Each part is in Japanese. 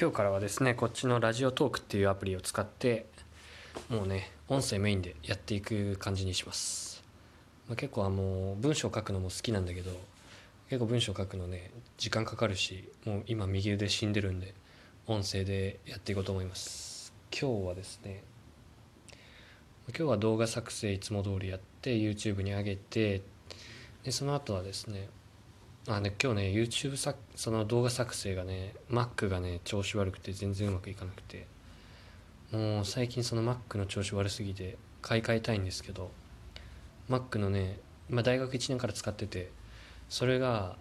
今日からはですねこっちのラジオトークっていうアプリを使ってもうね音声メインでやっていく感じにします、まあ、結構あの文章書くのも好きなんだけど結構文章書くのね時間かかるしもう今右腕死んでるんで音声でやっていこうと思います。今日はですね今日は動画作成いつも通りやって YouTube に上げてでその後はですねあね今日ね YouTube さその動画作成がね Mac がね調子悪くて全然うまくいかなくて。もう最近その Mac の調子悪すぎて買い替えたいんですけど Mac のね、まあ、大学1年から使っててそれが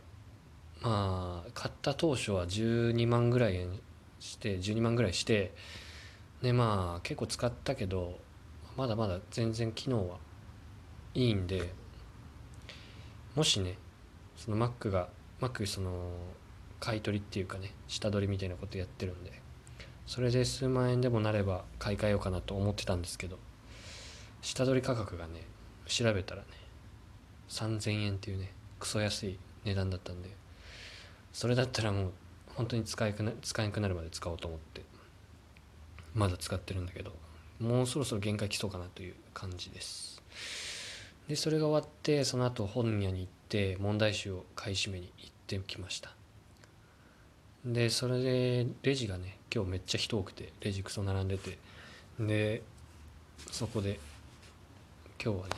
まあ買った当初は12万ぐらいして12万ぐらいしてでまあ結構使ったけどまだまだ全然機能はいいんでもしねその Mac が Mac その買い取りっていうかね下取りみたいなことやってるんでそれで数万円でもなれば買い替えようかなと思ってたんですけど下取り価格がね調べたらね3000円っていうねクソ安い値段だったんでそれだったらもう本当に使えくな使えなくなるまで使おうと思ってまだ使ってるんだけどもうそろそろ限界来そうかなという感じです。でそれが終わってその後本屋に行って問題集を買い占めに行ってきました。でそれでレジがね今日めっちゃ人多くてレジクソ並んでて。でそこで今日はね、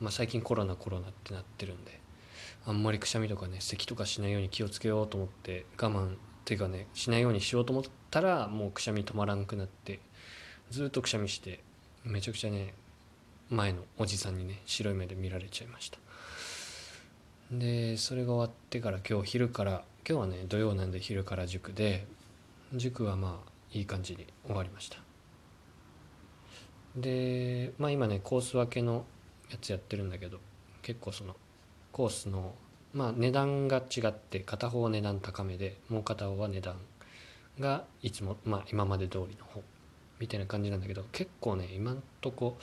まあ、最近コロナコロナってなってるんであんまりくしゃみとかね咳とかしないように気をつけようと思って我慢っていうかねしないようにしようと思ったらもうくしゃみ止まらんくなってずっとくしゃみしてめちゃくちゃね前のおじさんにね白い目で見られちゃいました。でそれが終わってから今日昼から今日はね土曜なんで昼から塾で塾はまあいい感じに終わりました。でまあ今ねコース分けのやつやってるんだけど結構そのコースのまあ値段が違って片方値段高めでもう片方は値段がいつもまあ今まで通りの方みたいな感じなんだけど結構ね今んとこ、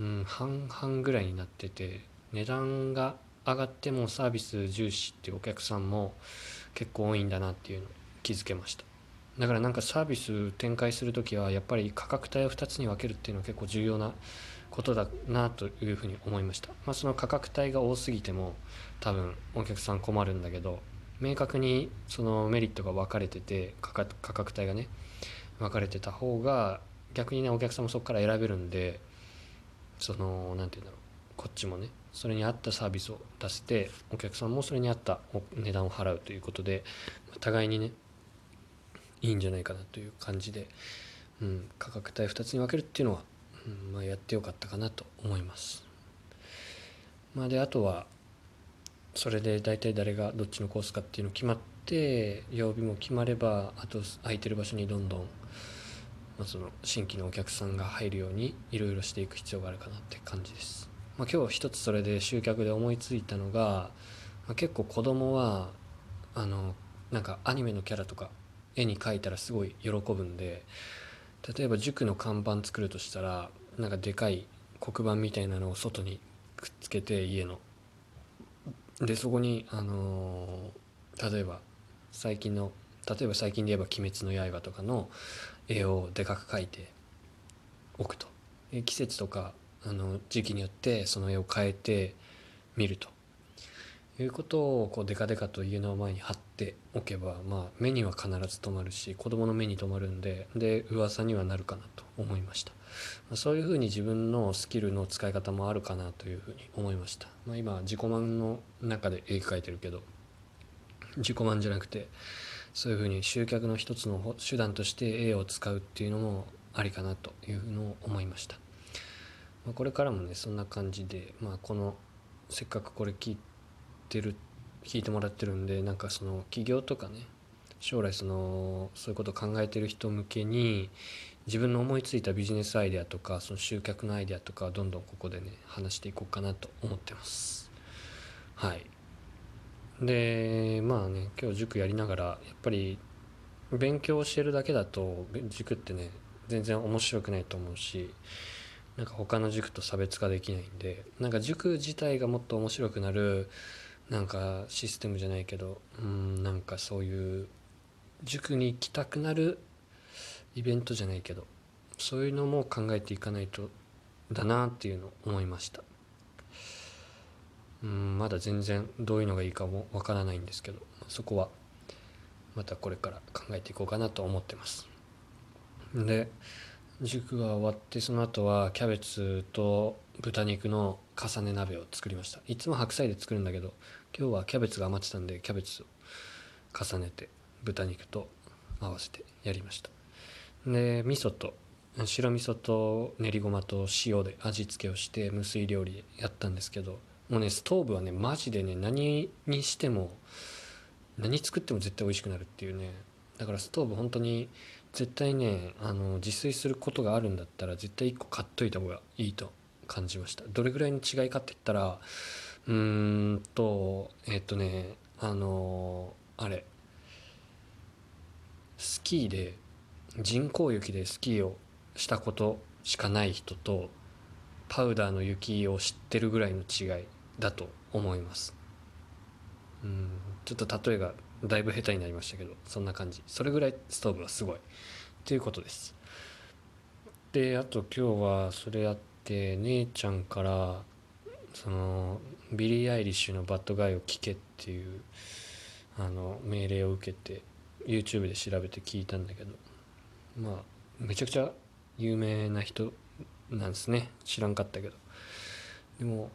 うん、半々ぐらいになってて値段が上がってもサービス重視っていうお客さんも結構多いんだなっていうのを気づけました。だからなんかサービス展開する時はやっぱり価格帯を2つに分けるっていうのは結構重要なことだなというふうに思いました、まあ、その価格帯が多すぎても多分お客さん困るんだけど明確にそのメリットが分かれてて価格価格帯がね分かれてた方が逆にねお客さんもそこから選べるんでその何て言うんだろうこっちもねそれに合ったサービスを出してお客さんもそれに合った値段を払うということで互いにねいいんじゃないかなという感じで、うん、価格帯2つに分けるっていうのは、うんまあ、やってよかったかなと思います。まあ、であとはそれで大体誰がどっちのコースかっていうの決まって曜日も決まればあと空いてる場所にどんどん、まあ、その新規のお客さんが入るようにいろいろしていく必要があるかなって感じです。まあ、今日一つそれで集客で思いついたのが、まあ、結構子供はあのなんかアニメのキャラとか絵に描いたらすごい喜ぶんで例えば塾の看板作るとしたらなんかでかい黒板みたいなのを外にくっつけて家のでそこにあのー例えば最近の例えば最近で言えば「鬼滅の刃」とかの絵をでかく描いておくと。季節とかあの時期によってその絵を変えて見ると。いうことをこうデカデカと家の前に貼っておけば、まあ、目には必ず留まるし子供の目に留まるんでで噂にはなるかなと思いました、そういうふうに自分のスキルの使い方もあるかなというふうに思いました、まあ、今自己満の中で絵描いてるけど自己満じゃなくてそういうふうに集客の一つの手段として絵を使うっていうのもありかなというのを思いました、まあ、これからもねそんな感じで、まあ、このせっかくこれ聞いてる聞いてもらってるんでなんかその起業とかね将来そのそういうことを考えてる人向けに自分の思いついたビジネスアイデアとかその集客のアイデアとかどんどんここでね話していこうかなと思ってます。はい。でまあね今日塾やりながらやっぱり勉強してるだけだと塾ってね全然面白くないと思うしなんか他の塾と差別化できないんでなんか塾自体がもっと面白くなるなんかシステムじゃないけどうんなんかそういう塾に行きたくなるイベントじゃないけどそういうのも考えていかないとだなっていうのを思いました。うんまだ全然どういうのがいいかもわからないんですけどそこはまたこれから考えていこうかなと思ってます。で塾が終わってその後はキャベツと豚肉の重ね鍋を作りました。いつも白菜で作るんだけど今日はキャベツが余ってたんでキャベツを重ねて豚肉と合わせてやりました。で味噌と白味噌と練りごまと塩で味付けをして無水料理やったんですけどもうねストーブはねマジでね何にしても何作っても絶対美味しくなるっていうね。だからストーブ本当に絶対ねあの自炊することがあるんだったら絶対1個買っといた方がいいと感じました。どれぐらいの違いかって言ったらうーんとえっとねあのあれスキーで人工雪でスキーをしたことしかない人とパウダーの雪を知ってるぐらいの違い。だと思います。うんちょっと例えがだいぶ下手になりましたけどそんな感じ。それぐらいストーブはすごい。っていうことです。であと今日はそれやって姉ちゃんからそのビリー・アイリッシュの「バッドガイ」を聴けっていうあの命令を受けて YouTube で調べて聞いたんだけどまあめちゃくちゃ有名な人なんですね。知らんかったけど。でも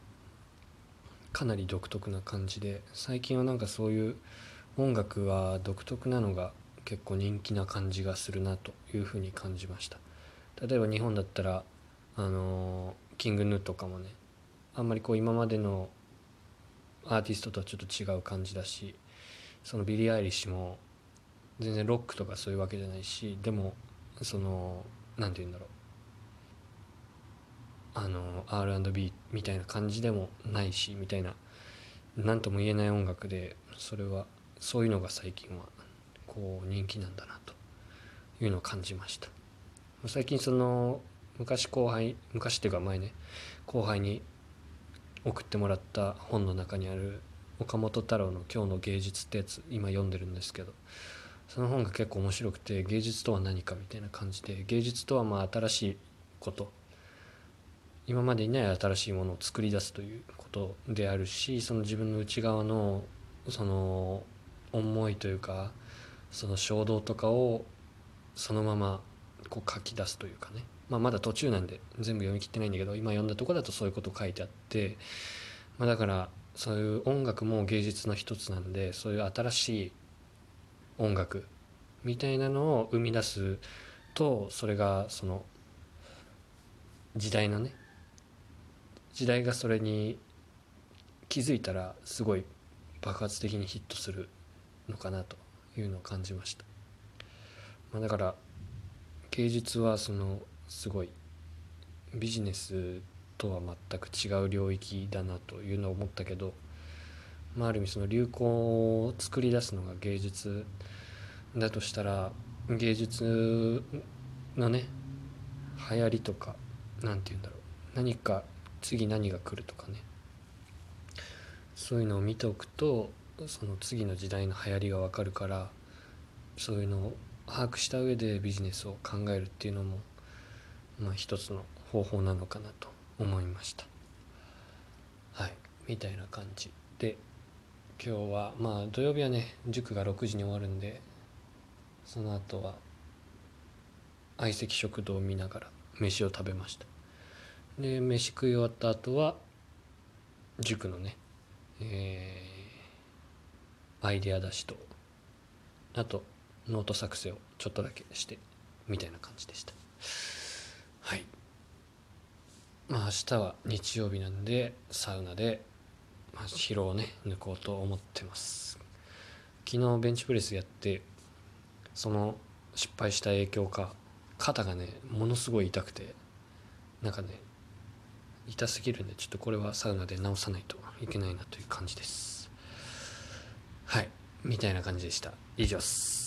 かなり独特な感じで最近はなんかそういう音楽は独特なのが結構人気な感じがするなというふうに感じました。例えば日本だったらあの King Gnu とかもねあんまりこう今までのアーティストとはちょっと違う感じだしそのビリー・アイリッシュも全然ロックとかそういうわけじゃないしでもその何て言うんだろう。あの R&B みたいな感じでもないしみたいな何とも言えない音楽でそれはそういうのが最近はこう人気なんだなというのを感じました。最近その昔後輩昔っていうか前ね後輩に送ってもらった本の中にある岡本太郎の「今日の芸術」ってやつ今読んでるんですけどその本が結構面白くて芸術とは何かみたいな感じで芸術とはまあ新しいこと今までにない新しいものを作り出すということであるしその自分の内側のその思いというかその衝動とかをそのままこう書き出すというかね、まあ、まだ途中なんで全部読み切ってないんだけど今読んだとこだとそういうこと書いてあって、まあ、だからそういう音楽も芸術の一つなんでそういう新しい音楽みたいなのを生み出すとそれがその時代のね時代がそれに気づいたらすごい爆発的にヒットするのかなというのを感じました、まあ、だから芸術はそのすごいビジネスとは全く違う領域だなというのを思ったけど、まあ、ある意味その流行を作り出すのが芸術だとしたら芸術のね流行りとか何て言うんだろう何か次何が来るとかね。そういうのを見ておくとその次の時代の流行りが分かるからそういうのを把握した上でビジネスを考えるっていうのも、まあ、一つの方法なのかなと思いました。はい。みたいな感じで今日はまあ土曜日はね塾が6時に終わるんでその後は相席食堂を見ながら飯を食べました。で飯食い終わった後は塾のねえー、アイデア出しとあとノート作成をちょっとだけしてみたいな感じでした。はい。まあ明日は日曜日なんでサウナで、まあ、疲労をね抜こうと思ってます。昨日ベンチプレスやってその失敗した影響か肩がねものすごい痛くてなんかね痛すぎるんでちょっとこれはサウナで直さないといけないなという感じです。はい。みたいな感じでした。以上っす。